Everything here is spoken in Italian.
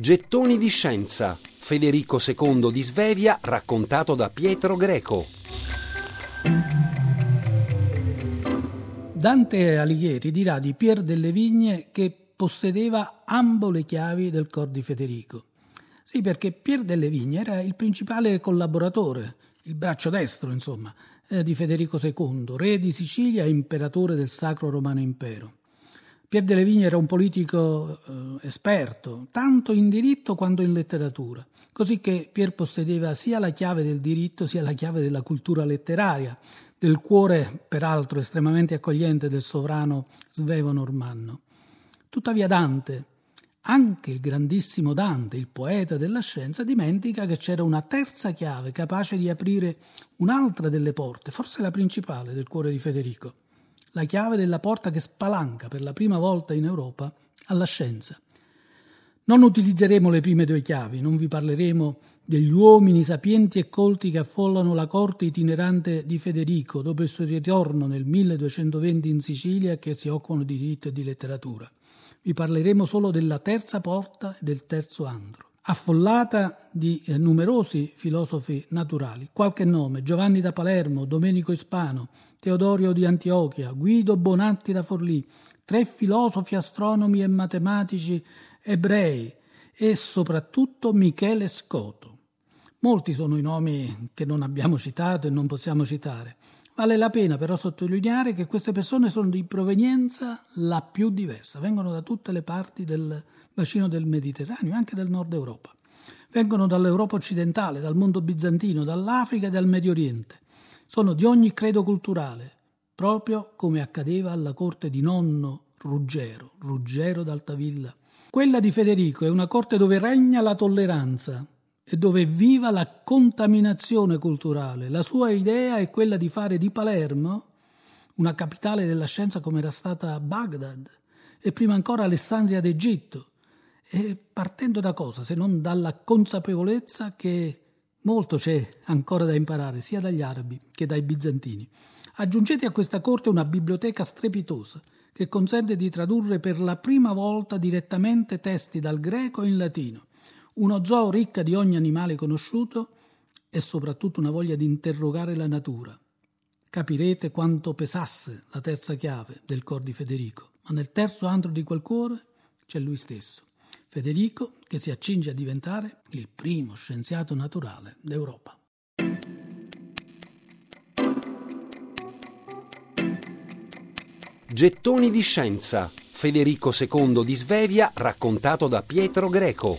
Gettoni di scienza. Federico II di Svevia raccontato da Pietro Greco. Dante Alighieri dirà di Pier delle Vigne che possedeva ambo le chiavi del cor di Federico. Sì, perché Pier delle Vigne era il principale collaboratore, il braccio destro, insomma, eh, di Federico II, re di Sicilia e imperatore del Sacro Romano Impero. Pier delle Vigne era un politico eh, esperto, tanto in diritto quanto in letteratura, così che Pier possedeva sia la chiave del diritto sia la chiave della cultura letteraria, del cuore peraltro estremamente accogliente del sovrano svevo normanno. Tuttavia Dante, anche il grandissimo Dante, il poeta della scienza, dimentica che c'era una terza chiave capace di aprire un'altra delle porte, forse la principale del cuore di Federico, la chiave della porta che spalanca per la prima volta in Europa alla scienza. Non utilizzeremo le prime due chiavi, non vi parleremo degli uomini sapienti e colti che affollano la corte itinerante di Federico dopo il suo ritorno nel 1220 in Sicilia che si occupano di diritto e di letteratura. Vi parleremo solo della terza porta e del terzo andro affollata di eh, numerosi filosofi naturali. Qualche nome: Giovanni da Palermo, Domenico Ispano, Teodorio di Antiochia, Guido Bonatti da Forlì, tre filosofi astronomi e matematici ebrei e soprattutto Michele Scoto. Molti sono i nomi che non abbiamo citato e non possiamo citare. Vale la pena però sottolineare che queste persone sono di provenienza la più diversa, vengono da tutte le parti del bacino del Mediterraneo anche del nord Europa. Vengono dall'Europa occidentale, dal mondo bizantino, dall'Africa e dal Medio Oriente. Sono di ogni credo culturale, proprio come accadeva alla corte di nonno Ruggero, Ruggero d'Altavilla. Quella di Federico è una corte dove regna la tolleranza, e dove viva la contaminazione culturale. La sua idea è quella di fare di Palermo una capitale della scienza come era stata Baghdad e prima ancora Alessandria d'Egitto. E partendo da cosa? Se non dalla consapevolezza che molto c'è ancora da imparare sia dagli arabi che dai bizantini. Aggiungete a questa corte una biblioteca strepitosa che consente di tradurre per la prima volta direttamente testi dal greco in latino uno zoo ricca di ogni animale conosciuto e soprattutto una voglia di interrogare la natura. Capirete quanto pesasse la terza chiave del cor di Federico, ma nel terzo antro di quel cuore c'è lui stesso, Federico che si accinge a diventare il primo scienziato naturale d'Europa. Gettoni di scienza. Federico II di Svevia raccontato da Pietro Greco.